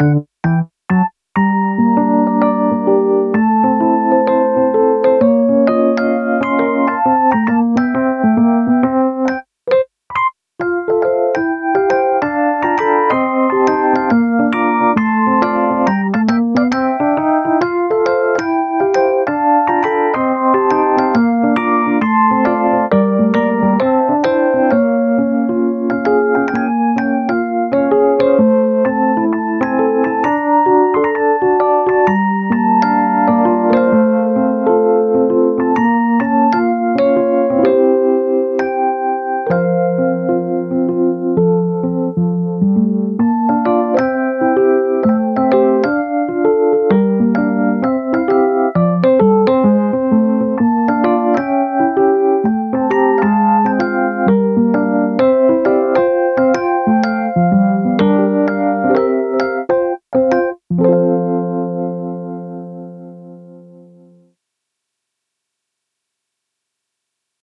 you